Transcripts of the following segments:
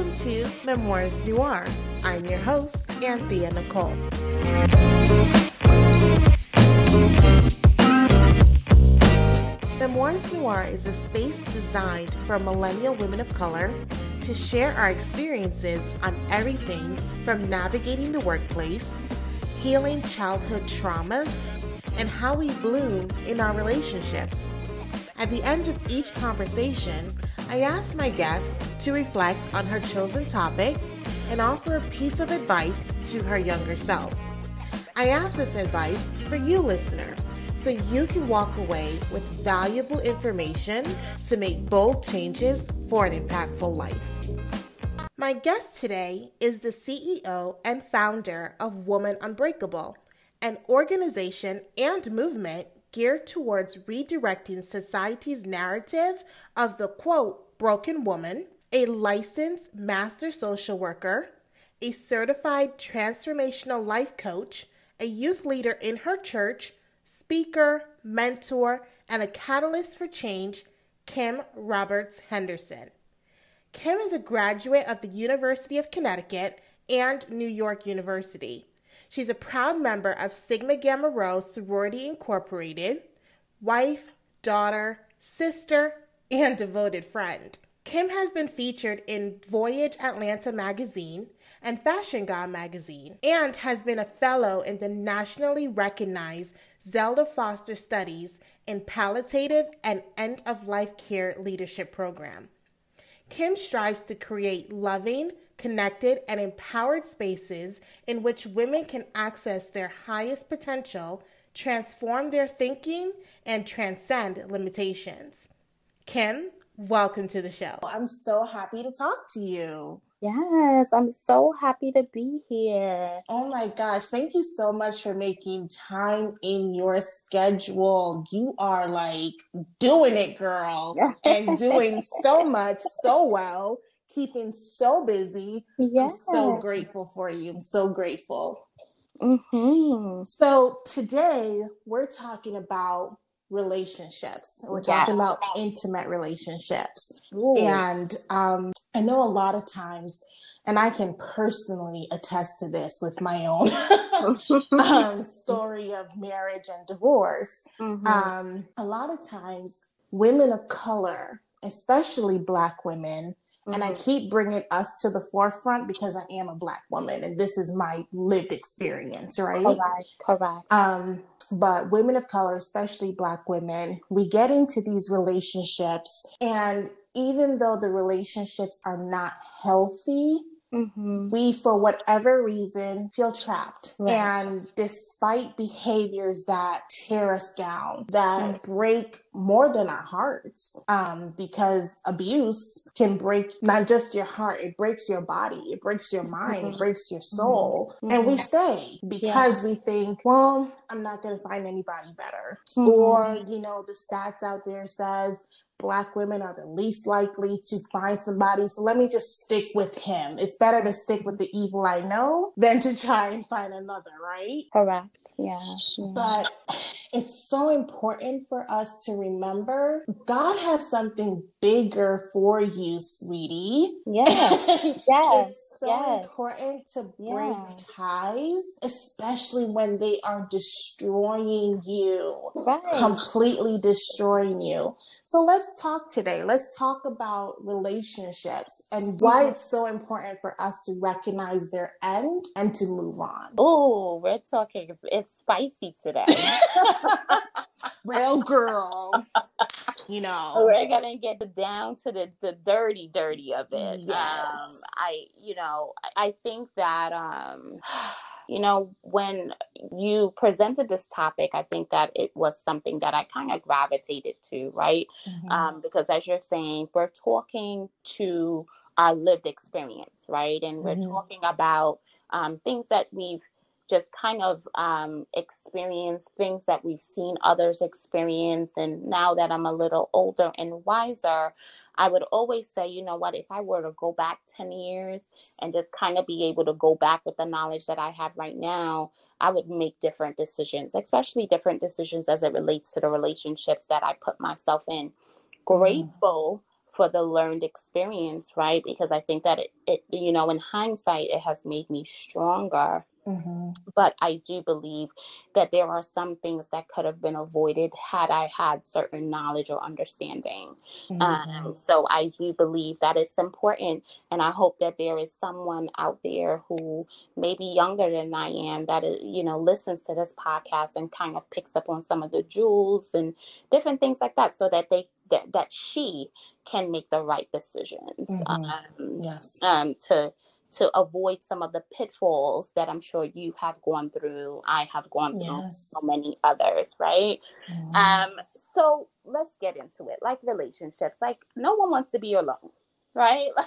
Welcome to Memoirs Noir. I'm your host, Anthea Nicole. Memoirs Noir is a space designed for millennial women of color to share our experiences on everything from navigating the workplace, healing childhood traumas, and how we bloom in our relationships. At the end of each conversation, I ask my guest to reflect on her chosen topic and offer a piece of advice to her younger self. I ask this advice for you, listener, so you can walk away with valuable information to make bold changes for an impactful life. My guest today is the CEO and founder of Woman Unbreakable, an organization and movement geared towards redirecting society's narrative of the quote, broken woman, a licensed master social worker, a certified transformational life coach, a youth leader in her church, speaker, mentor, and a catalyst for change, Kim Roberts Henderson. Kim is a graduate of the University of Connecticut and New York University. She's a proud member of Sigma Gamma Rho Sorority Incorporated, wife, daughter, sister, and devoted friend. Kim has been featured in Voyage Atlanta magazine and Fashion God magazine and has been a fellow in the nationally recognized Zelda Foster Studies in Palliative and End of Life Care Leadership Program. Kim strives to create loving, connected, and empowered spaces in which women can access their highest potential, transform their thinking, and transcend limitations. Kim, welcome to the show. I'm so happy to talk to you. Yes, I'm so happy to be here. Oh my gosh, thank you so much for making time in your schedule. You are like doing it, girl, and doing so much so well keeping so busy. Yes. I'm so grateful for you. I'm so grateful. Mm-hmm. So today we're talking about relationships. We're talking yes. about intimate relationships. Ooh. And um, I know a lot of times, and I can personally attest to this with my own um, story of marriage and divorce. Mm-hmm. Um, a lot of times, women of color, especially Black women, Mm-hmm. And I mm-hmm. keep bringing us to the forefront because I am a Black woman and this is my lived experience, right? Correct. Correct. Um, but women of color, especially Black women, we get into these relationships, and even though the relationships are not healthy, Mm-hmm. We, for whatever reason, feel trapped. Right. And despite behaviors that tear us down, that mm-hmm. break more than our hearts, um, because abuse can break not just your heart, it breaks your body, it breaks your mind, mm-hmm. it breaks your soul. Mm-hmm. And we stay because yeah. we think, well, I'm not going to find anybody better. Mm-hmm. Or, you know, the stats out there says black women are the least likely to find somebody. So let me just stick with him. It's better to stick with the evil I know than to try and find another, right? Correct. Yeah. yeah. But it's so important for us to remember God has something bigger for you, sweetie. Yeah. Yes so yes. important to break ties, especially when they are destroying you, right. completely destroying you. So let's talk today. Let's talk about relationships and why mm-hmm. it's so important for us to recognize their end and to move on. Oh, we're talking, it's spicy today. well, girl, you know, we're gonna get down to the the dirty, dirty of it. Yes. Um, I, you know, I think that um you know, when you presented this topic, I think that it was something that I kind of gravitated to, right? Mm-hmm. Um, because as you're saying, we're talking to our lived experience, right? And we're mm-hmm. talking about um, things that we've just kind of um, experience things that we've seen others experience. And now that I'm a little older and wiser, I would always say, you know what, if I were to go back 10 years and just kind of be able to go back with the knowledge that I have right now, I would make different decisions, especially different decisions as it relates to the relationships that I put myself in. Mm. Grateful for the learned experience, right? Because I think that it, it you know, in hindsight, it has made me stronger Mm-hmm. But I do believe that there are some things that could have been avoided had I had certain knowledge or understanding. Um, mm-hmm. Um, so I do believe that it's important. And I hope that there is someone out there who may be younger than I am that, is, you know, listens to this podcast and kind of picks up on some of the jewels and different things like that so that they that, that she can make the right decisions. Mm-hmm. Um, yes. Um, to to avoid some of the pitfalls that I'm sure you have gone through, I have gone through, yes. so many others, right? Mm-hmm. Um, so let's get into it. Like relationships, like no one wants to be alone, right?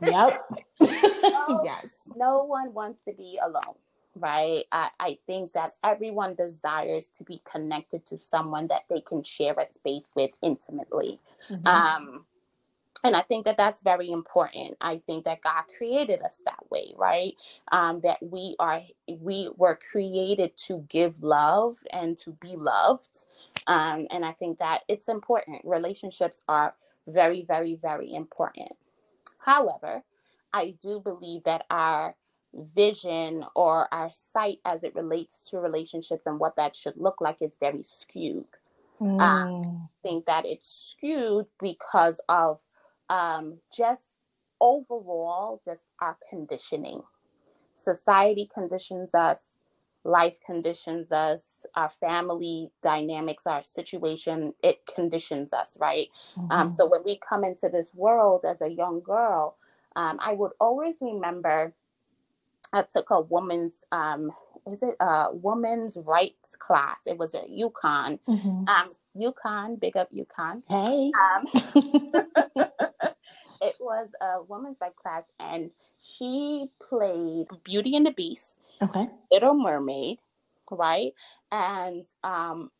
Like, yep. no, yes. No one wants to be alone, right? I, I think that everyone desires to be connected to someone that they can share a space with intimately. Mm-hmm. Um, and I think that that's very important. I think that God created us that way, right? Um, that we are we were created to give love and to be loved. Um, and I think that it's important. Relationships are very, very, very important. However, I do believe that our vision or our sight as it relates to relationships and what that should look like is very skewed. Mm. Um, I think that it's skewed because of um, just overall, just our conditioning. Society conditions us, life conditions us, our family dynamics, our situation, it conditions us, right? Um, mm-hmm. Um, so when we come into this world as a young girl, um, I would always remember I took a woman's um, is it a woman's rights class? It was at UConn. Mm-hmm. Um, UConn, big up UConn. Hey. Um, it was a woman's rights class, and she played Beauty and the Beast, okay, Little Mermaid, right, and um,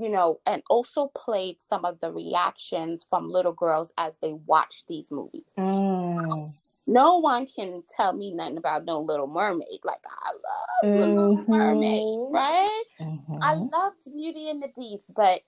you know, and also played some of the reactions from little girls as they watch these movies. Mm. No one can tell me nothing about no Little Mermaid. Like I love mm-hmm. Little Mermaid, right? Mm-hmm. I loved Beauty and the Beast, but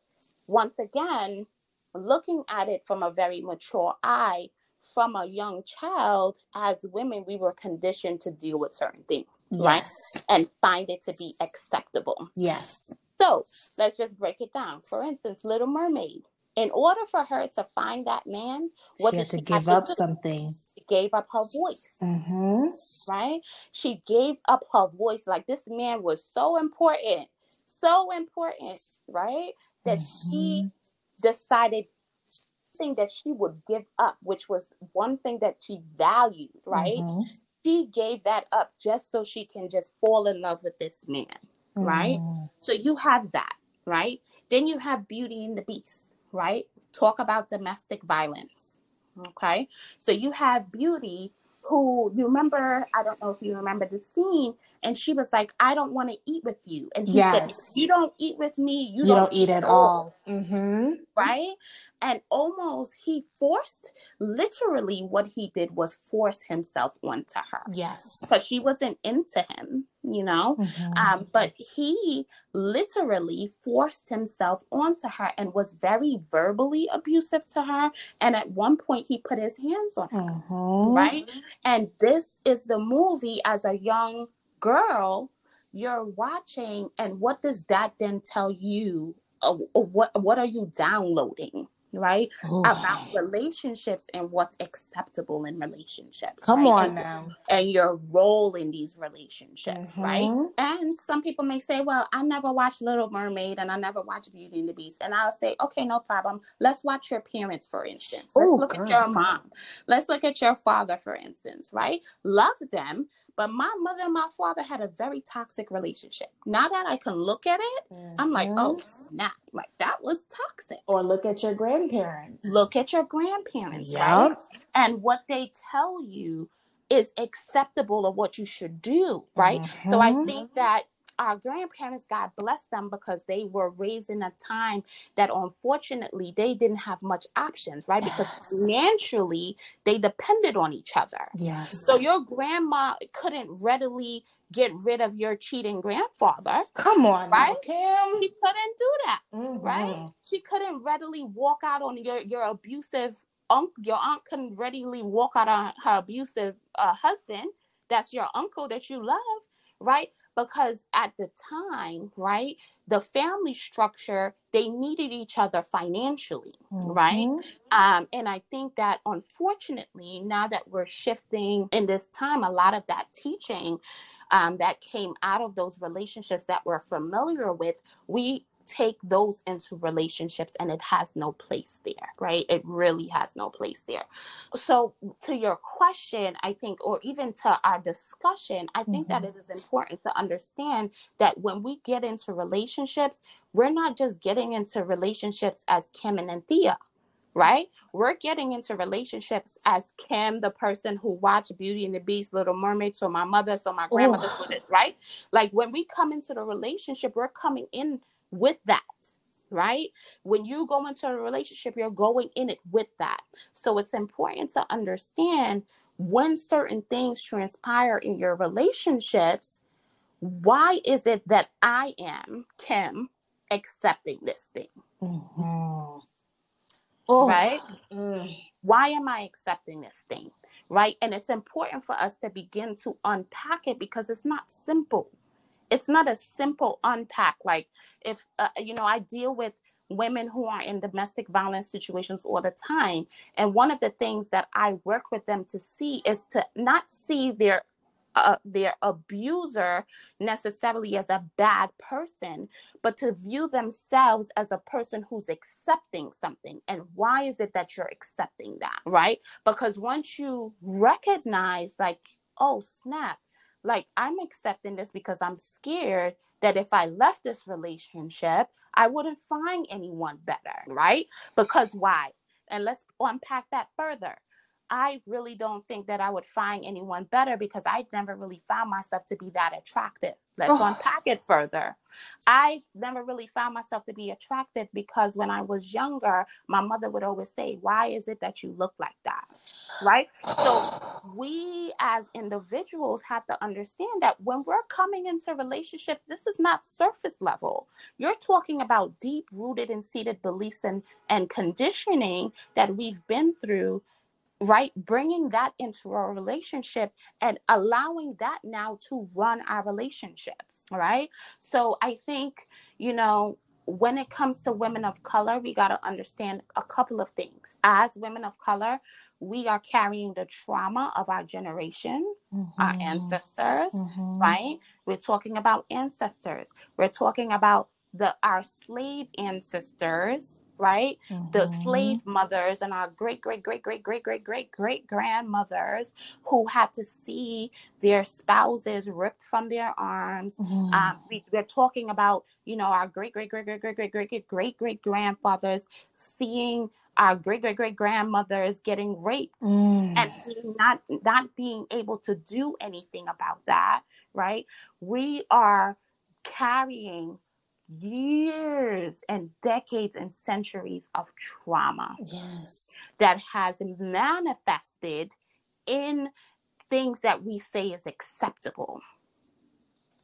once again, looking at it from a very mature eye, from a young child, as women, we were conditioned to deal with certain things, yes. right? And find it to be acceptable. Yes. So let's just break it down. For instance, Little Mermaid. In order for her to find that man, what she had to she give up to something. She gave up her voice. Mm-hmm. Right? She gave up her voice. Like this man was so important, so important, right? That mm-hmm. she decided thing that she would give up, which was one thing that she valued, right? Mm-hmm. She gave that up just so she can just fall in love with this man, mm-hmm. right? So you have that, right? Then you have Beauty and the Beast, right? Talk about domestic violence. Okay. So you have Beauty who you remember, I don't know if you remember the scene, and she was like, I don't want to eat with you. And he yes. said, You don't eat with me, you, you don't, don't, eat, at all. all. Mm-hmm. Right? And almost he forced, literally, what he did was force himself onto her. Yes. Because she wasn't into him, you know? Mm-hmm. Um, but he literally forced himself onto her and was very verbally abusive to her. And at one point, he put his hands on her. Mm-hmm. Right? And this is the movie as a young girl you're watching and what does that then tell you uh, what what are you downloading right Ooh. about relationships and what's acceptable in relationships come right? on and, now and your role in these relationships mm-hmm. right and some people may say well i never watched little mermaid and i never watched beauty and the beast and i'll say okay no problem let's watch your parents for instance let's Ooh, look girl. at your mom let's look at your father for instance right love them but my mother and my father had a very toxic relationship. Now that I can look at it, mm-hmm. I'm like, oh mm-hmm. snap! Like that was toxic. Or look at your grandparents. Look at your grandparents, yep. right? And what they tell you is acceptable of what you should do, right? Mm-hmm. So I mm-hmm. think that our grandparents, God bless them, because they were raised in a time that unfortunately they didn't have much options, right? Yes. Because financially they depended on each other. Yes. So your grandma couldn't readily get rid of your cheating grandfather. Come on, right? Now, She couldn't do that, mm-hmm. right? She couldn't readily walk out on your your abusive uncle, your aunt couldn't readily walk out on her abusive uh, husband. That's your uncle that you love, right? Because at the time, right, the family structure they needed each other financially, mm-hmm. right? Um, and I think that unfortunately, now that we're shifting in this time, a lot of that teaching um, that came out of those relationships that we're familiar with, we take those into relationships and it has no place there, right? It really has no place there. So, to your question, I think, or even to our discussion, I think mm-hmm. that it is important to understand that when we get into relationships, we're not just getting into relationships as Kim and Anthea right? We're getting into relationships as Kim, the person who watched Beauty and the Beast, Little Mermaid, so my mother, so my grandmother, so this, right? Like when we come into the relationship, we're coming in with that right? When you go into a relationship, you're going in it with that. So it's important to understand when certain things transpire in your relationships, why is it that I am, Kim, accepting this thing? Mm-hmm. Oh. Right? Mm. Why am I accepting this thing? Right? And it's important for us to begin to unpack it because it's not simple it's not a simple unpack like if uh, you know i deal with women who are in domestic violence situations all the time and one of the things that i work with them to see is to not see their uh, their abuser necessarily as a bad person, but to view themselves as a person who's accepting something. And why is it that you're accepting that, right? Because once you recognize, like, oh, snap, like, I'm accepting this because I'm scared that if I left this relationship, I wouldn't find anyone better, right? Because why? And let's unpack that further. I really don't think that I would find anyone better because I never really found myself to be that attractive. Let's oh. unpack it further. I never really found myself to be attractive because when I was younger, my mother would always say, Why is it that you look like that? Right? So we as individuals have to understand that when we're coming into relationships, this is not surface level. You're talking about deep rooted and seated beliefs and, and conditioning that we've been through right? Bringing that into our relationship and allowing that now to run our relationships, right? So I think, you know, when it comes to women of color, we got to understand a couple of things. As women of color, we are carrying the trauma of our generation, mm-hmm. our ancestors, mm-hmm. right? We're talking about ancestors. We're talking about the our slave ancestors, right? Mm-hmm. The slave mothers and our great, great, great, great, great, great, great, great grandmothers who had to see their spouses ripped from their arms. Mm-hmm. Um, we, we're talking about, you know, our great, great, great, great, great, great, great, great, great, great grandfathers seeing our great great great grandmothers getting raped mm. and not not being able to do anything about that right we are carrying years and decades and centuries of trauma. Yes. That has manifested in things that we say is acceptable.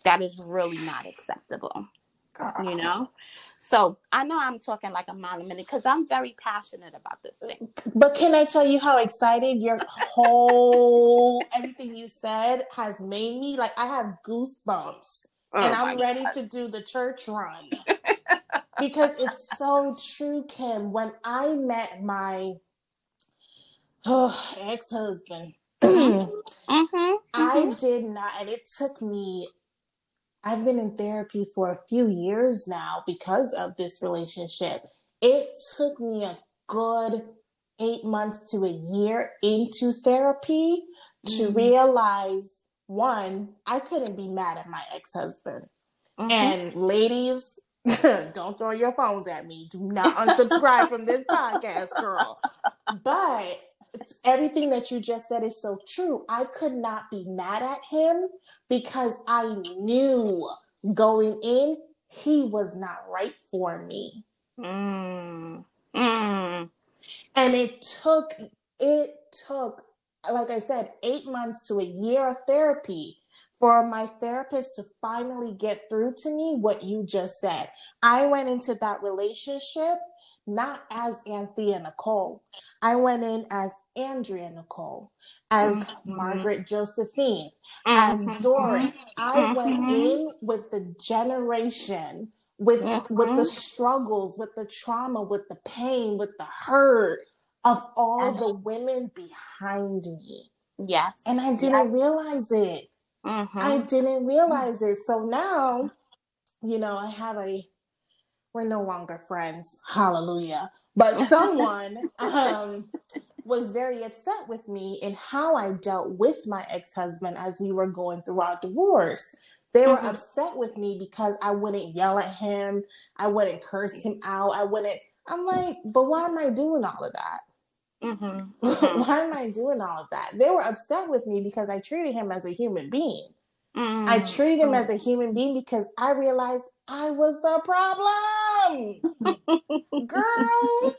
That is really not acceptable. Girl. You know? So I know I'm talking like a mile a minute because I'm very passionate about this uh, thing. But can I tell you how excited your whole everything you said has made me? Like I have goosebumps Oh and I'm ready God. to do the church run. because it's so true, Kim. When I met my oh, ex husband, mm-hmm. mm-hmm. I mm-hmm. did not, and it took me, I've been in therapy for a few years now because of this relationship. It took me a good eight months to a year into therapy to mm-hmm. realize one, I couldn't be mad at my ex husband. Mm-hmm. And ladies, don't throw your phones at me. Do not unsubscribe from this podcast, girl. But everything that you just said is so true. I could not be mad at him because I knew going in he was not right for me. Mm. Mm. And it took it took like I said, eight months to a year of therapy for my therapist to finally get through to me what you just said. I went into that relationship not as Anthea Nicole. I went in as Andrea Nicole, as mm-hmm. Margaret Josephine, mm-hmm. as Doris. I mm-hmm. went in with the generation, with with the mm-hmm. struggles, with the trauma, with the pain, with the hurt of all the women behind me. Yes. And I didn't yes. realize it. Mm-hmm. I didn't realize it. So now, you know, I have a we're no longer friends. Hallelujah. But someone um, was very upset with me in how I dealt with my ex husband as we were going through our divorce. They were mm-hmm. upset with me because I wouldn't yell at him, I wouldn't curse him out, I wouldn't. I'm like, but why am I doing all of that? Mm-hmm. mm-hmm. why am I doing all of that? They were upset with me because I treated him as a human being. Mm-hmm. I treated him as a human being because I realized I was the problem. Girl,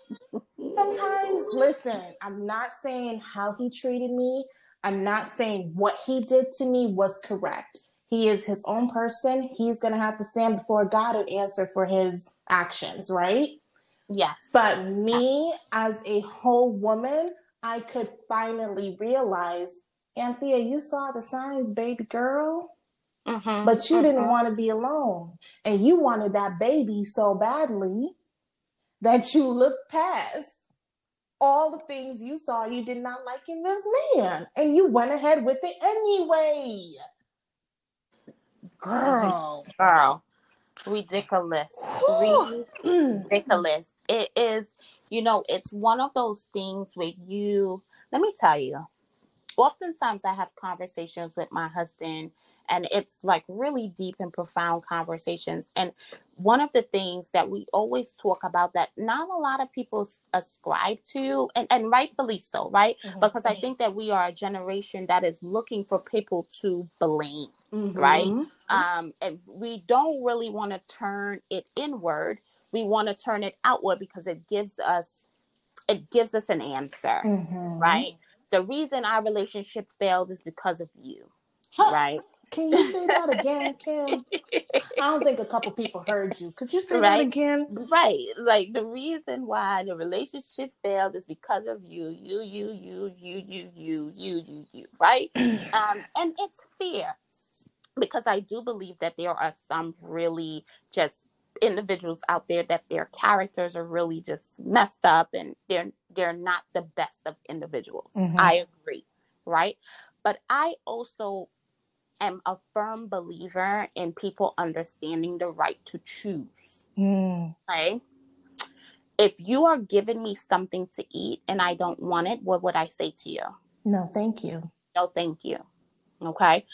sometimes, listen, I'm not saying how he treated me. I'm not saying what he did to me was correct. He is his own person. He's going to have to stand before God and answer for his actions, right? Yes. But me as a whole woman, I could finally realize, Anthea, you saw the signs, baby girl. Mm-hmm, but you mm-hmm. didn't want to be alone. And you wanted that baby so badly that you looked past all the things you saw you did not like in this man. And you went ahead with it anyway. Girl. Girl. Ridiculous. Ridiculous. It is, you know, it's one of those things where you, let me tell you, oftentimes I have conversations with my husband and it's like really deep and profound conversations and one of the things that we always talk about that not a lot of people ascribe to and, and rightfully so right mm-hmm. because i think that we are a generation that is looking for people to blame mm-hmm. right um, and we don't really want to turn it inward we want to turn it outward because it gives us it gives us an answer mm-hmm. right the reason our relationship failed is because of you huh. right can you say that again, Kim? I don't think a couple people heard you. Could you say right? that again? Right. Like the reason why the relationship failed is because of you, you, you, you, you, you, you, you, you, you. Right. um, and it's fair because I do believe that there are some really just individuals out there that their characters are really just messed up and they're they're not the best of individuals. Mm-hmm. I agree, right? But I also am a firm believer in people understanding the right to choose. Mm. Okay. If you are giving me something to eat and I don't want it, what would I say to you? No, thank you. No, thank you. Okay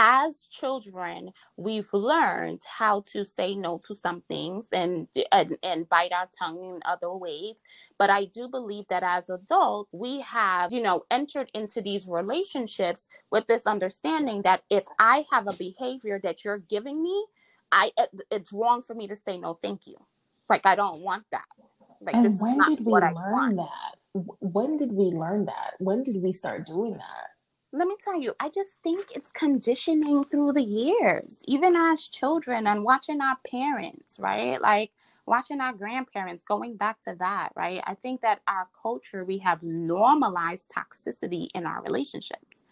as children, we've learned how to say no to some things and, and and bite our tongue in other ways. But I do believe that as adults, we have, you know, entered into these relationships with this understanding that if I have a behavior that you're giving me, I it's wrong for me to say no, thank you. Like I don't want that. Like and when did we learn that? When did we learn that? When did we start doing that? Let me tell you, I just think it's conditioning through the years, even as children and watching our parents, right? Like watching our grandparents, going back to that, right? I think that our culture, we have normalized toxicity in our relationships.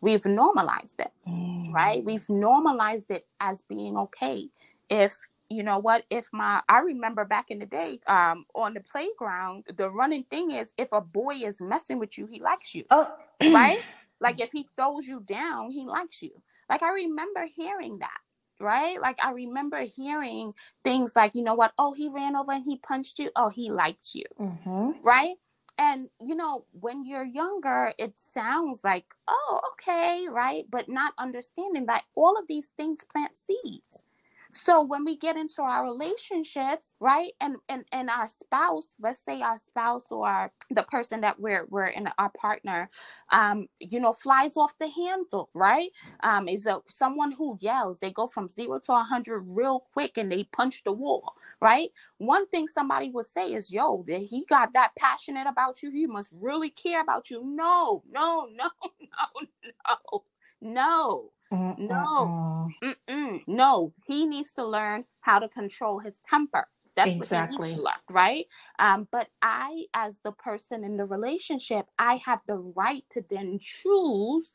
We've normalized it, mm. right? We've normalized it as being okay. If you know what if my i remember back in the day um on the playground the running thing is if a boy is messing with you he likes you oh. right like if he throws you down, he likes you. Like I remember hearing that, right? Like I remember hearing things like, you know what? Oh, he ran over and he punched you. Oh, he liked you, mm-hmm. right? And you know, when you're younger, it sounds like, oh, okay, right? But not understanding that all of these things plant seeds. So when we get into our relationships, right, and and and our spouse, let's say our spouse or the person that we're we're in our partner, um, you know, flies off the handle, right? Um, is a someone who yells. They go from zero to a hundred real quick, and they punch the wall, right? One thing somebody would say is, "Yo, that he got that passionate about you. He must really care about you." No, no, no, no, no, no. Uh, uh, no, uh. Mm-mm. no, he needs to learn how to control his temper. That's exactly what right? Um, but I, as the person in the relationship, I have the right to then choose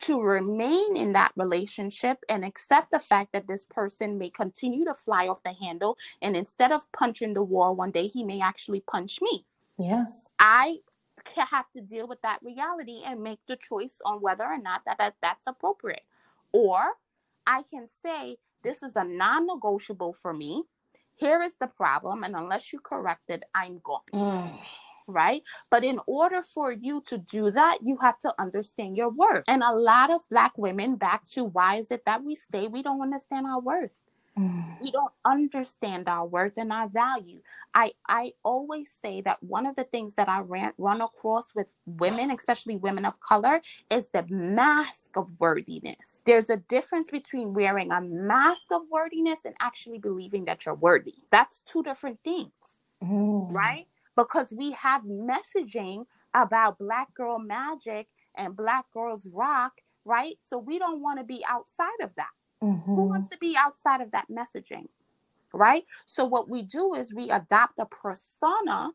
to remain in that relationship and accept the fact that this person may continue to fly off the handle and instead of punching the wall one day he may actually punch me yes i have to deal with that reality and make the choice on whether or not that, that that's appropriate or i can say this is a non-negotiable for me here is the problem and unless you correct it i'm gone mm right? But in order for you to do that, you have to understand your worth. And a lot of Black women, back to why is it that we stay, we don't understand our worth. Mm. We don't understand our worth and our value. I I always say that one of the things that I ran, run across with women, especially women of color, is the mask of worthiness. There's a difference between wearing a mask of worthiness and actually believing that you're worthy. That's two different things, mm. right? because we have messaging about black girl magic and black girls rock, right? So we don't want to be outside of that. Mm-hmm. Who wants to be outside of that messaging? Right? So what we do is we adopt a persona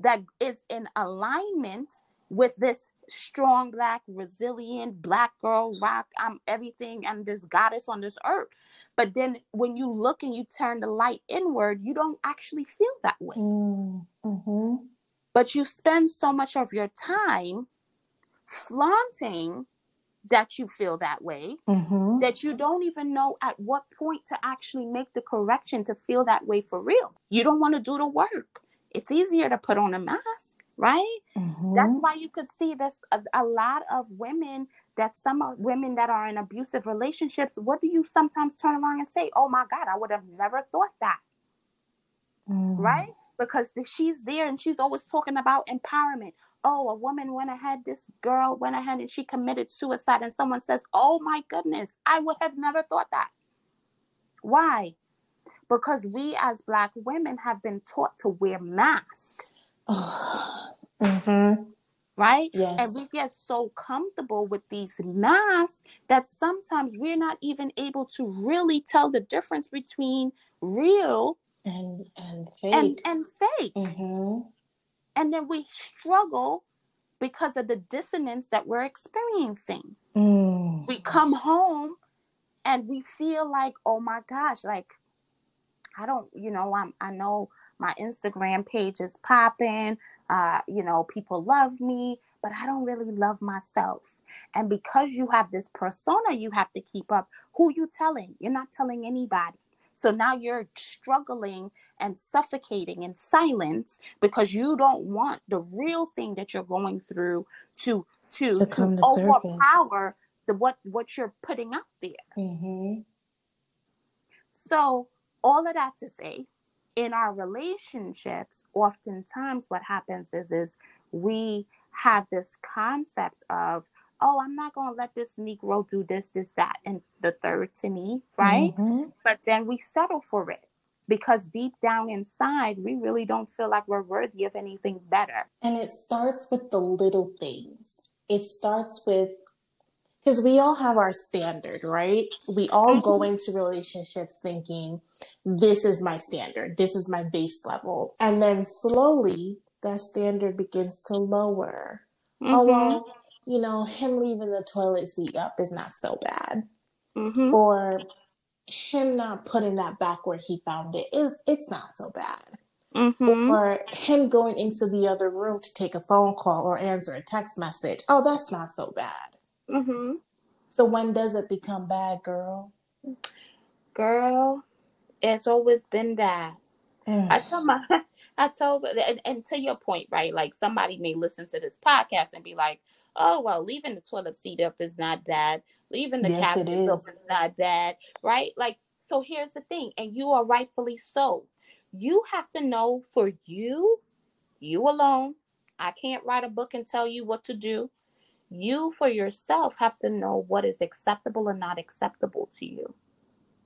that is in alignment with this strong black resilient black girl rock i'm everything i'm this goddess on this earth but then when you look and you turn the light inward you don't actually feel that way mm, mm-hmm. but you spend so much of your time flaunting that you feel that way mm-hmm. that you don't even know at what point to actually make the correction to feel that way for real you don't want to do the work it's easier to put on a mask right? Mm-hmm. That's why you could see this a, a, lot of women that some women that are in abusive relationships. What do you sometimes turn around and say? Oh my God, I would have never thought that, mm-hmm. right? Because the, she's there and she's always talking about empowerment. Oh, a woman went ahead, this girl went ahead and she committed suicide, and someone says, Oh my goodness, I would have never thought that. Why? Because we as Black women have been taught to wear masks. mm-hmm. Right? Yes. And we get so comfortable with these masks that sometimes we're not even able to really tell the difference between real and and fake. And, and fake. Mm-hmm. And then we struggle because of the dissonance that we're experiencing. Mm. We come home and we feel like, oh my gosh, like I don't, you know, I'm I know my Instagram page is popping. Uh, you know, people love me, but I don't really love myself. And because you have this persona you have to keep up, who you telling? You're not telling anybody. So now you're struggling and suffocating in silence because you don't want the real thing that you're going through to to, to, to overpower the what what you're putting out there. Mm-hmm. So all of that to say, in our relationships, oftentimes what happens is is we have this concept of, oh, I'm not gonna let this Negro do this, this, that, and the third to me, right? Mm-hmm. But then we settle for it because deep down inside, we really don't feel like we're worthy of anything better. And it starts with the little things. It starts with because we all have our standard, right? We all mm-hmm. go into relationships thinking, this is my standard, this is my base level. And then slowly that standard begins to lower. Oh, mm-hmm. Oh, well, you know, him leaving the toilet seat up is not so bad. Mm-hmm. Or him not putting that back where he found it is it's not so bad. Mm-hmm. Or him going into the other room to take a phone call or answer a text message. Oh, that's not so bad. Mm-hmm. So when does it become bad, girl? Girl, it's always been bad. Mm. I tell my, I tell, and, and to your point, right? Like somebody may listen to this podcast and be like, "Oh, well, leaving the toilet seat up is not bad. Leaving the yes, cabinet up is not bad, right?" Like, so here's the thing, and you are rightfully so. You have to know for you, you alone. I can't write a book and tell you what to do you for yourself have to know what is acceptable and not acceptable to you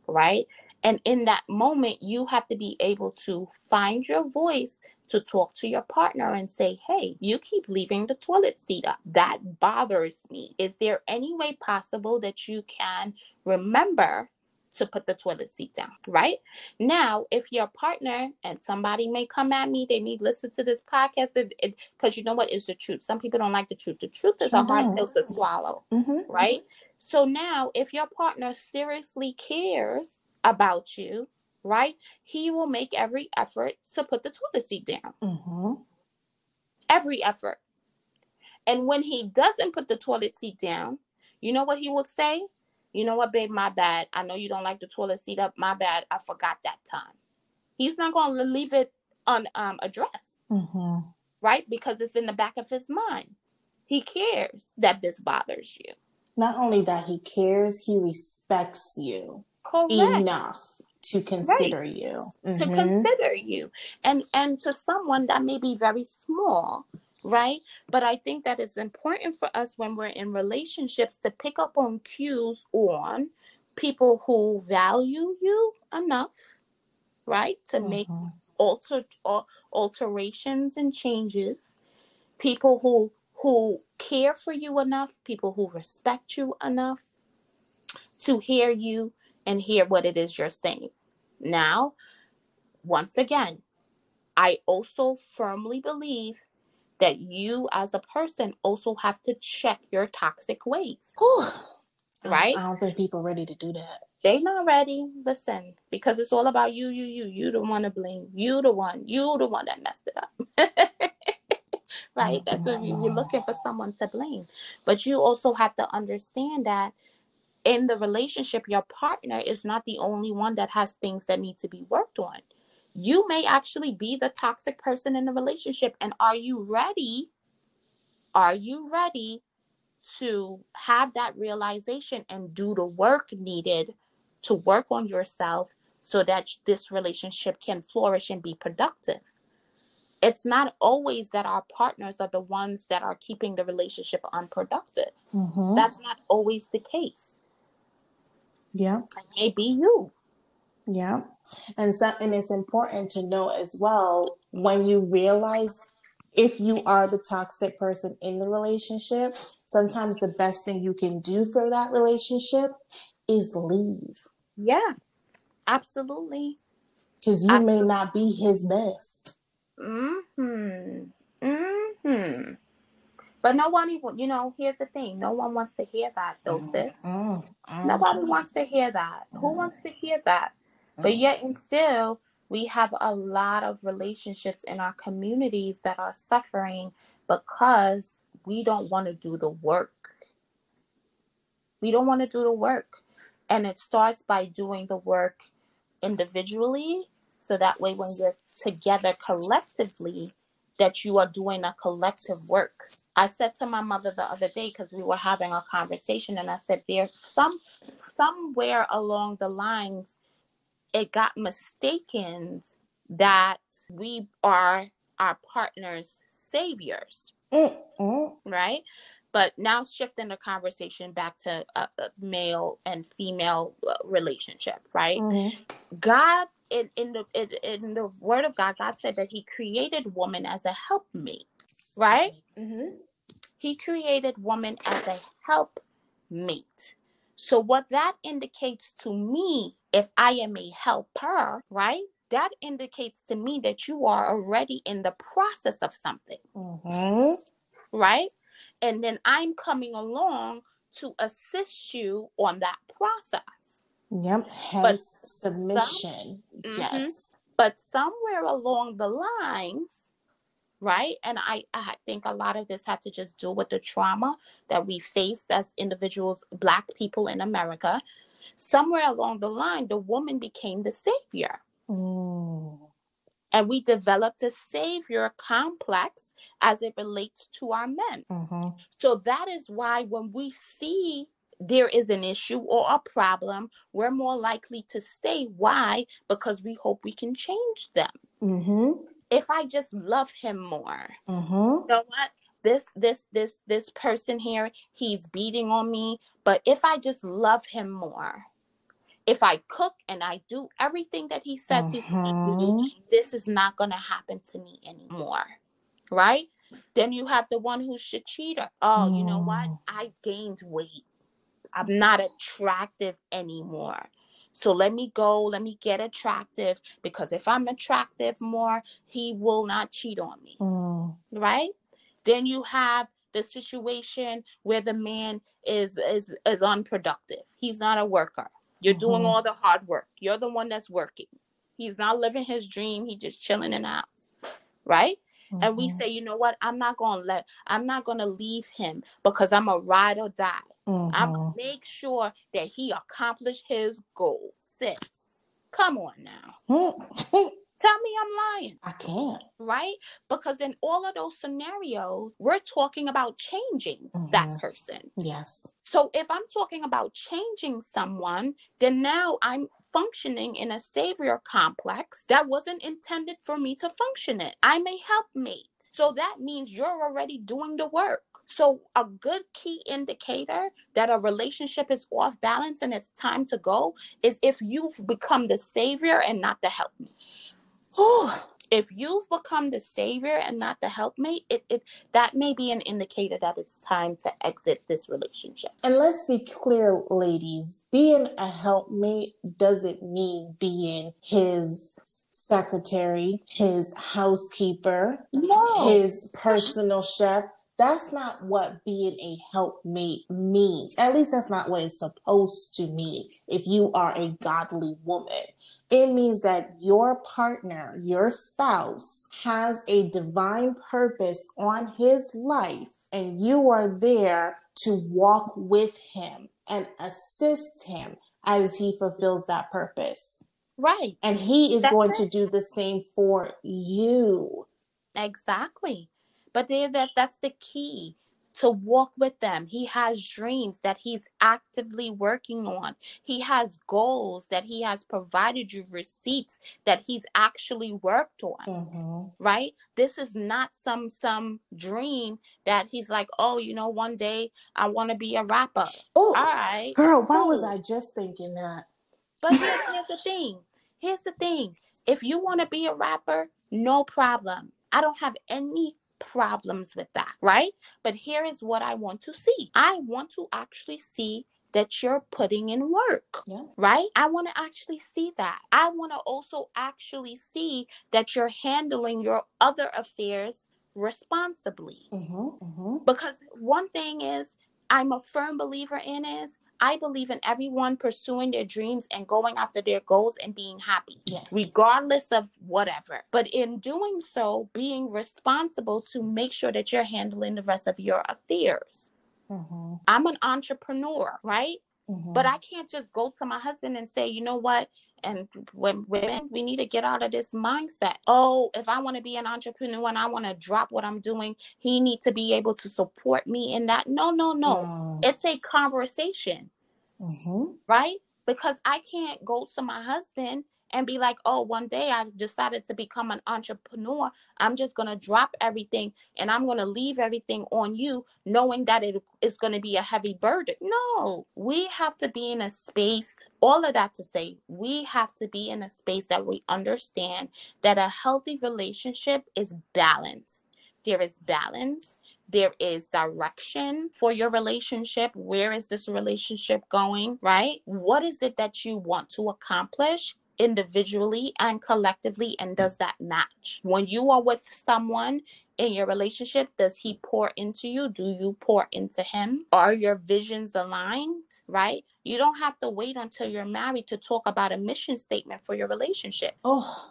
right and in that moment you have to be able to find your voice to talk to your partner and say hey you keep leaving the toilet seat up that bothers me is there any way possible that you can remember to put the toilet seat down, right? Now, if your partner and somebody may come at me, they may listen to this podcast because you know what is the truth. Some people don't like the truth. The truth is a hard pill to swallow, mm-hmm. right? So now, if your partner seriously cares about you, right, he will make every effort to put the toilet seat down. Mm-hmm. Every effort. And when he doesn't put the toilet seat down, you know what he will say? You know what, babe, my bad. I know you don't like the toilet seat up. My bad. I forgot that time. He's not going to leave it unaddressed, um, mm-hmm. right? Because it's in the back of his mind. He cares that this bothers you. Not only that, he cares, he respects you Correct. enough to consider right. you. Mm-hmm. To consider you. And and to someone that may be very small, right? But I think that it's important for us when we're in relationships to pick up on cues on people who value you enough, right? To mm-hmm. make alter, alterations and changes. People who who care for you enough, people who respect you enough to hear you and hear what it is you're saying. Now, once again, I also firmly believe that you as a person also have to check your toxic ways. right? I don't think people are ready to do that. They not ready. Listen, because it's all about you, you, you. You the one to blame. You the one. You the one that messed it up. right? That's what you're looking for someone to blame. But you also have to understand that in the relationship, your partner is not the only one that has things that need to be worked on you may actually be the toxic person in the relationship. And are you ready? Are you ready to have that realization and do the work needed to work on yourself so that this relationship can flourish and be productive? It's not always that our partners are the ones that are keeping the relationship unproductive. Mm-hmm. That's not always the case. Yeah. It may be you. Yeah. And so, and it's important to know as well when you realize if you are the toxic person in the relationship, sometimes the best thing you can do for that relationship is leave. Yeah, absolutely. Because you may not be his best. Hmm. Hmm. But no one even, you know, here's the thing. No one wants to hear that, though, mm, sis. Mm, mm, Nobody wants to hear that. Who mm. wants to hear that? But yet, and still, we have a lot of relationships in our communities that are suffering because we don't want to do the work. We don't want to do the work. And it starts by doing the work individually. So that way, when you're together collectively, that you are doing a collective work. I said to my mother the other day because we were having a conversation, and I said, "There's some somewhere along the lines it got mistaken that we are our partner's saviors. Mm-hmm. Right? But now shifting the conversation back to a, a male and female uh, relationship, right? Mm-hmm. God in, in the in, in, the word of God, God said that He created woman as a helpmate, right? Mm-hmm. He created woman as a helpmate. So what that indicates to me if I am a helper, right? That indicates to me that you are already in the process of something. Mm-hmm. Right? And then I'm coming along to assist you on that process. Yep. Hence but submission. Some, mm-hmm. yes. Mm-hmm. But somewhere along the lines, right? And I, I think a lot of this had to just do with the trauma that we faced as individuals, Black people in America, somewhere along the line, the woman became the savior. Mm. And we developed a savior complex as it relates to our men. Mm-hmm. So that is why when we see there is an issue or a problem, we're more likely to stay. Why? Because we hope we can change them. Mm-hmm. If I just love him more, mm-hmm. you know what? This this this this person here, he's beating on me. But if I just love him more, if I cook and I do everything that he says he's going to do, mm-hmm. this is not going to happen to me anymore. Right? Then you have the one who's a cheater. Oh, mm. you know what? Mm. I gained weight. I'm not attractive anymore. So let me go, let me get attractive because if I'm attractive more, he will not cheat on me. Mm. Right? Then you have the situation where the man is is is unproductive. He's not a worker. You're mm-hmm. doing all the hard work. You're the one that's working. He's not living his dream. He's just chilling in the house. Right? Mm-hmm. And we mm-hmm. say, you know what? I'm not gonna let I'm not gonna leave him because I'm a ride or die. Mm-hmm. I'm gonna make sure that he accomplished his goals. Sis, come on now. Tell me I'm lying. I can't. Right? Because in all of those scenarios, we're talking about changing mm-hmm. that person. Yes. So if I'm talking about changing someone, then now I'm functioning in a savior complex that wasn't intended for me to function in. I'm a helpmate. So that means you're already doing the work. So, a good key indicator that a relationship is off balance and it's time to go is if you've become the savior and not the helpmate. Oh, if you've become the savior and not the helpmate, it, it that may be an indicator that it's time to exit this relationship. And let's be clear, ladies, being a helpmate doesn't mean being his secretary, his housekeeper, no. his personal chef. That's not what being a helpmate means. At least that's not what it's supposed to mean if you are a godly woman. It means that your partner, your spouse, has a divine purpose on his life, and you are there to walk with him and assist him as he fulfills that purpose. Right. And he is That's going it. to do the same for you. Exactly. But there that that's the key to walk with them. He has dreams that he's actively working on. He has goals that he has provided you receipts that he's actually worked on. Mm-hmm. Right? This is not some some dream that he's like, "Oh, you know, one day I want to be a rapper." Oh, all right. Girl, why was I just thinking that? But here's, here's the thing. Here's the thing. If you want to be a rapper, no problem. I don't have any problems with that, right? But here is what I want to see I want to actually see that you're putting in work, yeah. right? I want to actually see that. I want to also actually see that you're handling your other affairs responsibly. Mm-hmm, mm-hmm. Because one thing is, I'm a firm believer in is I believe in everyone pursuing their dreams and going after their goals and being happy, yes. regardless of whatever. But in doing so, being responsible to make sure that you're handling the rest of your affairs. Mm-hmm. I'm an entrepreneur, right? Mm-hmm. But I can't just go to my husband and say, you know what? And when women, we need to get out of this mindset. Oh, if I want to be an entrepreneur and I want to drop what I'm doing, he need to be able to support me in that. No, no, no. Mm. It's a conversation, mm-hmm. right? Because I can't go to my husband and be like, oh, one day I've decided to become an entrepreneur. I'm just going to drop everything and I'm going to leave everything on you, knowing that it is going to be a heavy burden. No, we have to be in a space, all of that to say, we have to be in a space that we understand that a healthy relationship is balanced. There is balance there is direction for your relationship. Where is this relationship going? Right? What is it that you want to accomplish? Individually and collectively and does that match when you are with someone in your relationship does he pour into you do you pour into him are your visions aligned right you don't have to wait until you're married to talk about a mission statement for your relationship oh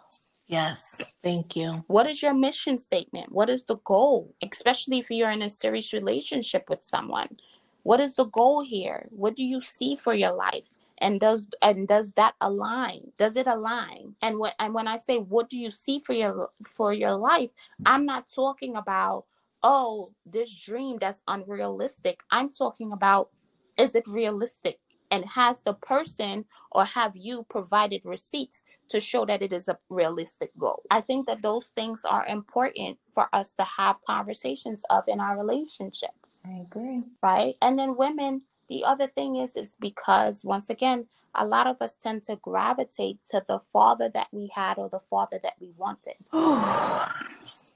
Yes, thank you. What is your mission statement? What is the goal? Especially if you're in a serious relationship with someone. What is the goal here? What do you see for your life? And does and does that align? Does it align? And when and when i say what do you see for your for your life? I'm not talking about oh this dream that's unrealistic. I'm talking about is it realistic? And has the person or have you provided receipts to show that it is a realistic goal? I think that those things are important for us to have conversations of in our relationships. I agree. Right? And then women the other thing is, is because once again, a lot of us tend to gravitate to the father that we had or the father that we wanted.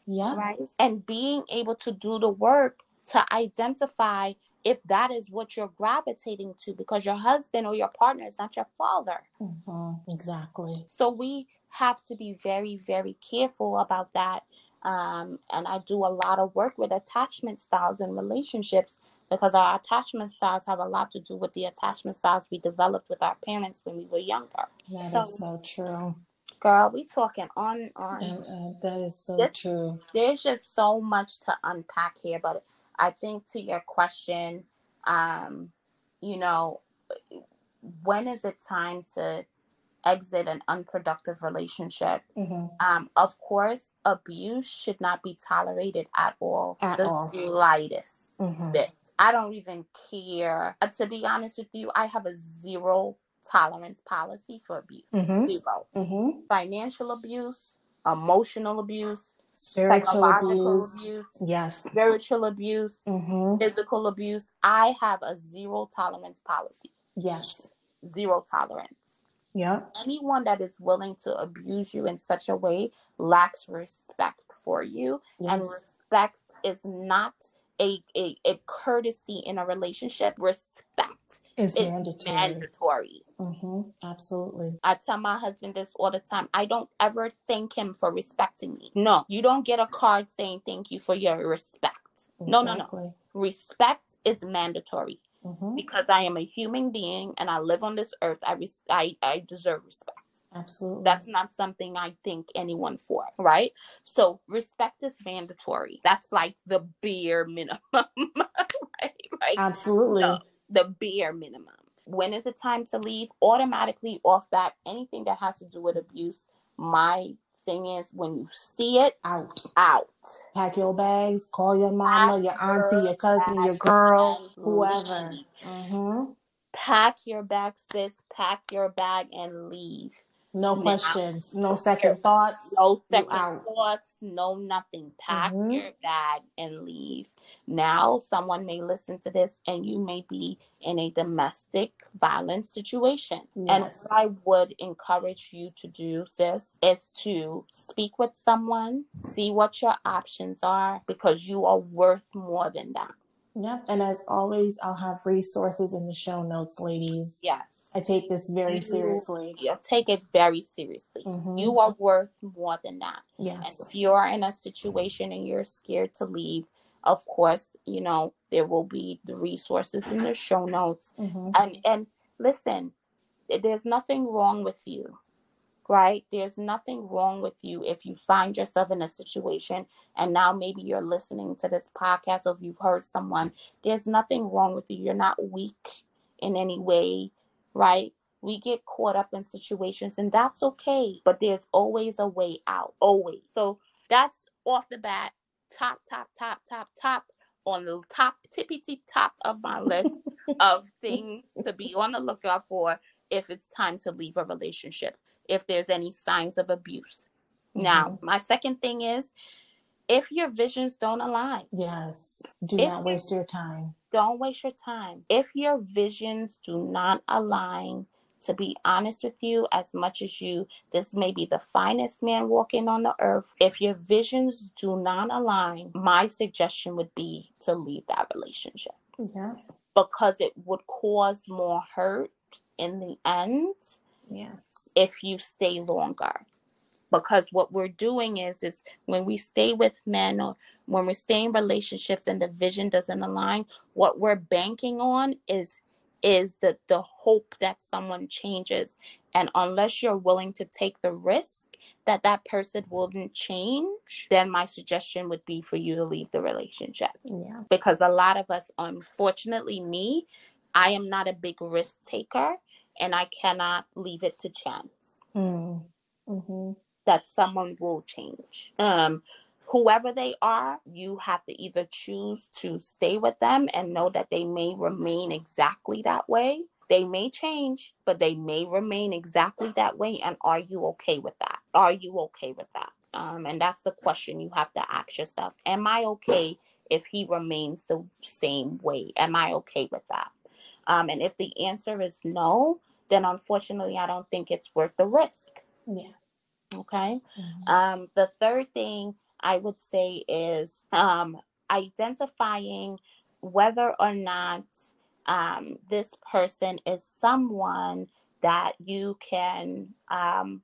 yeah. Right. And being able to do the work to identify if that is what you're gravitating to because your husband or your partner is not your father. Mm-hmm. Exactly. So we have to be very, very careful about that. Um, and I do a lot of work with attachment styles and relationships because our attachment styles have a lot to do with the attachment styles we developed with our parents when we were younger. That so, is so true. Girl, we talking on and on. And, uh, that is so there's, true. There's just so much to unpack here, but I think to your question, um, you know, when is it time to exit an unproductive relationship? Mm-hmm. Um, of course, abuse should not be tolerated at all. At the all. slightest mm-hmm. bit. I don't even care. Uh, to be honest with you, I have a zero tolerance policy for abuse. Mm-hmm. 0 mm-hmm. Financial abuse, emotional abuse, spiritual abuse, abuse, yes, spiritual abuse, mm-hmm. physical abuse. I have a zero tolerance policy. Yes, zero tolerance. Yeah. Anyone that is willing to abuse you in such a way lacks respect for you, yes. and respect is not a, a, a courtesy in a relationship. Respect is mandatory. mandatory. Mm-hmm. Absolutely. I tell my husband this all the time. I don't ever thank him for respecting me. No, you don't get a card saying thank you for your respect. Exactly. No, no, no. Respect is mandatory. Mm-hmm. Because I am a human being and I live on this earth, I, res- I, I deserve respect. Absolutely. That's not something I think anyone for, right? So respect is mandatory. That's like the bare minimum, right? Like, Absolutely. The, the bare minimum. When is it time to leave? Automatically off back, anything that has to do with abuse, my thing is when you see it, out. Out. Pack your bags, call your mama, your auntie, your cousin, your girl, whoever. Mm-hmm. Pack your bag, sis. Pack your bag and leave. No questions, no second thoughts. No second thoughts, no nothing. Pack mm-hmm. your bag and leave. Now, someone may listen to this and you may be in a domestic violence situation. Yes. And what I would encourage you to do, sis, is to speak with someone, see what your options are, because you are worth more than that. Yep. And as always, I'll have resources in the show notes, ladies. Yes. I take this very seriously. Yeah, take it very seriously. Mm-hmm. You are worth more than that. Yes. And if you're in a situation and you're scared to leave, of course, you know, there will be the resources in the show notes. Mm-hmm. And and listen, there's nothing wrong with you. Right? There's nothing wrong with you if you find yourself in a situation and now maybe you're listening to this podcast or if you've heard someone, there's nothing wrong with you. You're not weak in any way right? We get caught up in situations and that's okay, but there's always a way out, always. So that's off the bat, top, top, top, top, top on the top, tippy tip top of my list of things to be on the lookout for if it's time to leave a relationship, if there's any signs of abuse. Mm-hmm. Now, my second thing is if your visions don't align. Yes. Do if not waste your time. Don't waste your time. If your visions do not align, to be honest with you, as much as you, this may be the finest man walking on the earth. If your visions do not align, my suggestion would be to leave that relationship. Yeah. Because it would cause more hurt in the end. Yes. If you stay longer because what we're doing is is when we stay with men or when we stay in relationships and the vision doesn't align what we're banking on is is the the hope that someone changes. And unless you're willing to take the risk that that person wouldn't change then my suggestion would be for you to leave the relationship. Yeah. Because a lot of us unfortunately me i am not a big risk taker and i cannot leave it to chance. Mm. mm-hmm that someone will change. Um, whoever they are, you have to either choose to stay with them and know that they may remain exactly that way. They may change, but they may remain exactly that way. And are you okay with that? Are you okay with that? Um, and that's the question you have to ask yourself. Am I okay if he remains the same way? Am I okay with that? Um, and if the answer is no, then unfortunately, I don't think it's worth the risk. Yeah. Okay. Mm-hmm. Um, the third thing I would say is um, identifying whether or not um, this person is someone that you can um,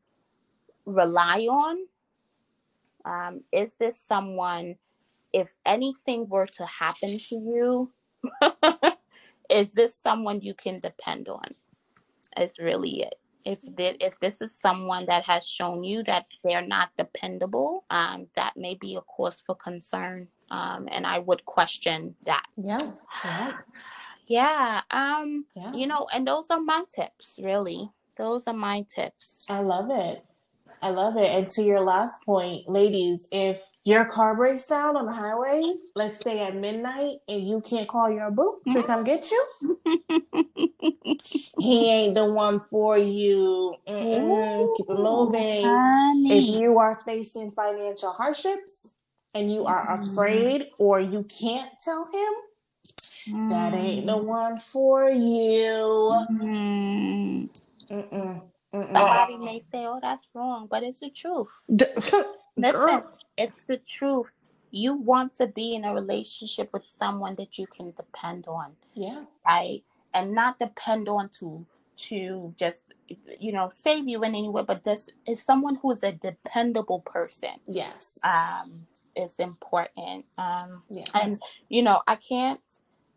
rely on. Um, is this someone, if anything were to happen to you, is this someone you can depend on? Is really it. If this, if this is someone that has shown you that they're not dependable, um, that may be a cause for concern. Um, and I would question that. Yeah. Yeah. Yeah. Um, yeah. You know, and those are my tips, really. Those are my tips. I love it. I love it. And to your last point, ladies, if your car breaks down on the highway, let's say at midnight, and you can't call your boo to mm-hmm. come get you, he ain't the one for you. Ooh, Keep it moving. Honey. If you are facing financial hardships and you are mm-hmm. afraid or you can't tell him, mm. that ain't the mm. one for you. Mm. Mm-mm. Somebody may say, "Oh, that's wrong," but it's the truth. Listen, it's the truth. You want to be in a relationship with someone that you can depend on. Yeah. Right? And not depend on to to just you know save you in any way, but just is someone who is a dependable person. Yes. Um, is important. Um, yes. and you know I can't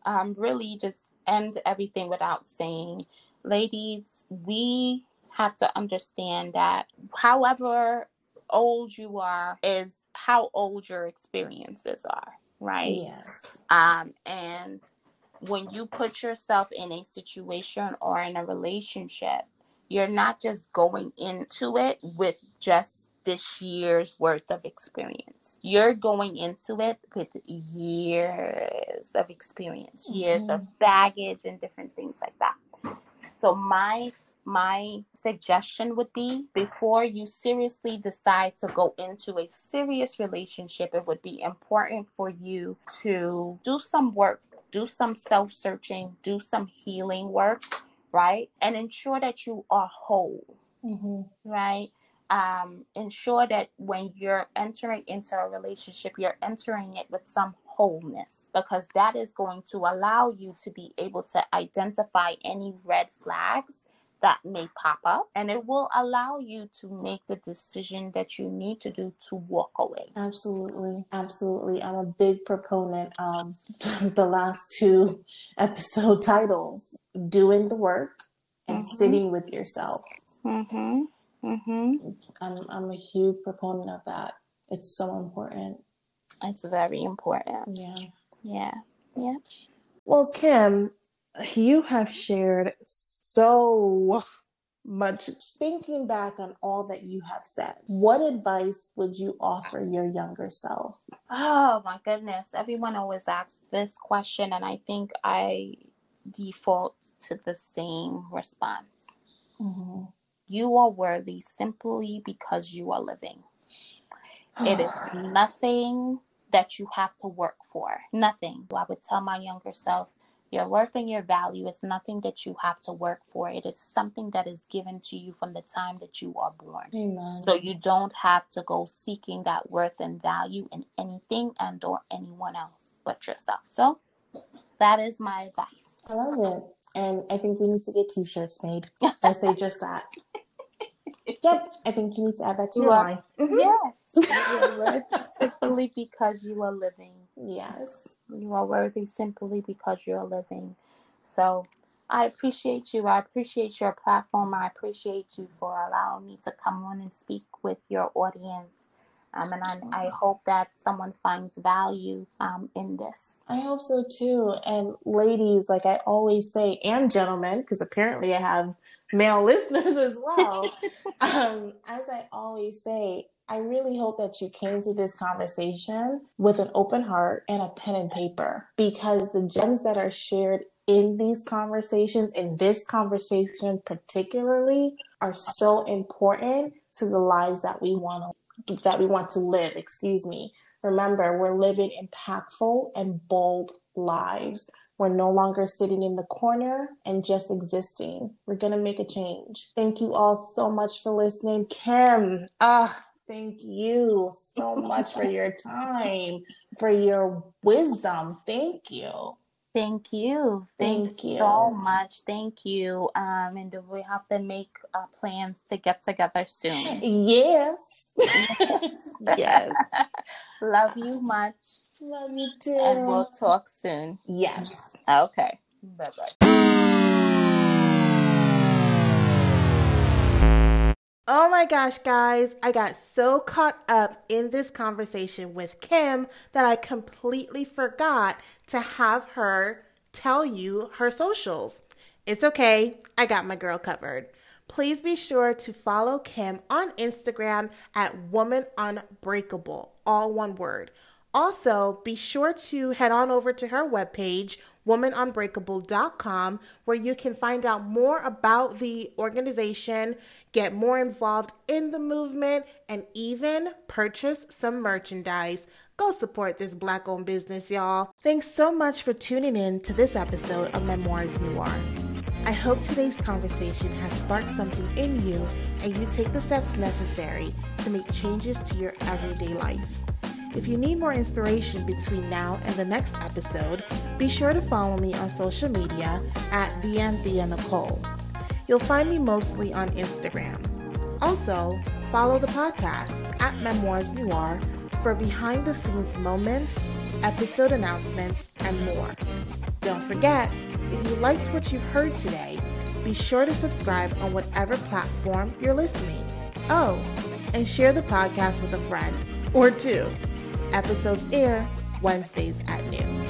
um really just end everything without saying, ladies, we have to understand that however old you are is how old your experiences are, right? Yes. Um, and when you put yourself in a situation or in a relationship, you're not just going into it with just this year's worth of experience. You're going into it with years of experience, years mm-hmm. of baggage and different things like that. So my my suggestion would be before you seriously decide to go into a serious relationship, it would be important for you to do some work, do some self searching, do some healing work, right? And ensure that you are whole, mm-hmm. right? Um, ensure that when you're entering into a relationship, you're entering it with some wholeness because that is going to allow you to be able to identify any red flags that may pop up and it will allow you to make the decision that you need to do to walk away. Absolutely. Absolutely. I'm a big proponent of the last two episode titles doing the work and mm-hmm. sitting with yourself. Mm-hmm. Mm-hmm. I'm, I'm a huge proponent of that. It's so important. It's very important. Yeah. Yeah. Yeah. Well, Kim, you have shared so much thinking back on all that you have said what advice would you offer your younger self? Oh my goodness everyone always asks this question and i think i default to the same response. Mm-hmm. you are worthy simply because you are living. It is nothing that you have to work for nothing. I would tell my younger self your worth and your value is nothing that you have to work for. It is something that is given to you from the time that you are born. Amen. So you don't have to go seeking that worth and value in anything and or anyone else but yourself. So that is my advice. I love it. And I think we need to get t-shirts made. I say just that. Yep, I think you need to add that to you your line. Mm-hmm. Yes, simply because you are living. Yes, you are worthy simply because you're living. So I appreciate you. I appreciate your platform. I appreciate you for allowing me to come on and speak with your audience. Um, and I, I hope that someone finds value um, in this. I hope so too. And ladies, like I always say, and gentlemen, because apparently I have male listeners as well. um, as I always say, I really hope that you came to this conversation with an open heart and a pen and paper because the gems that are shared in these conversations, in this conversation particularly, are so important to the lives that we want to that we want to live, excuse me. Remember, we're living impactful and bold lives. We're no longer sitting in the corner and just existing. We're going to make a change. Thank you all so much for listening. Kim, ah, thank you so much for your time, for your wisdom. Thank you. Thank you. Thank, Thank you so much. Thank you. Um, and we have to make uh, plans to get together soon. Yes. yes. Love you much. Love you too. And we'll talk soon. Yes. Okay. Bye bye. Oh my gosh, guys, I got so caught up in this conversation with Kim that I completely forgot to have her tell you her socials. It's okay, I got my girl covered. Please be sure to follow Kim on Instagram at Woman Unbreakable, all one word. Also, be sure to head on over to her webpage, womanunbreakable.com, where you can find out more about the organization, get more involved in the movement, and even purchase some merchandise. Go support this black owned business, y'all. Thanks so much for tuning in to this episode of Memoirs Noir. I hope today's conversation has sparked something in you and you take the steps necessary to make changes to your everyday life. If you need more inspiration between now and the next episode, be sure to follow me on social media at VMVia Nicole. You'll find me mostly on Instagram. Also, follow the podcast at Memoirs Noir for behind the scenes moments, episode announcements, and more. Don't forget, if you liked what you've heard today, be sure to subscribe on whatever platform you're listening. Oh, and share the podcast with a friend or two. Episodes air Wednesdays at noon.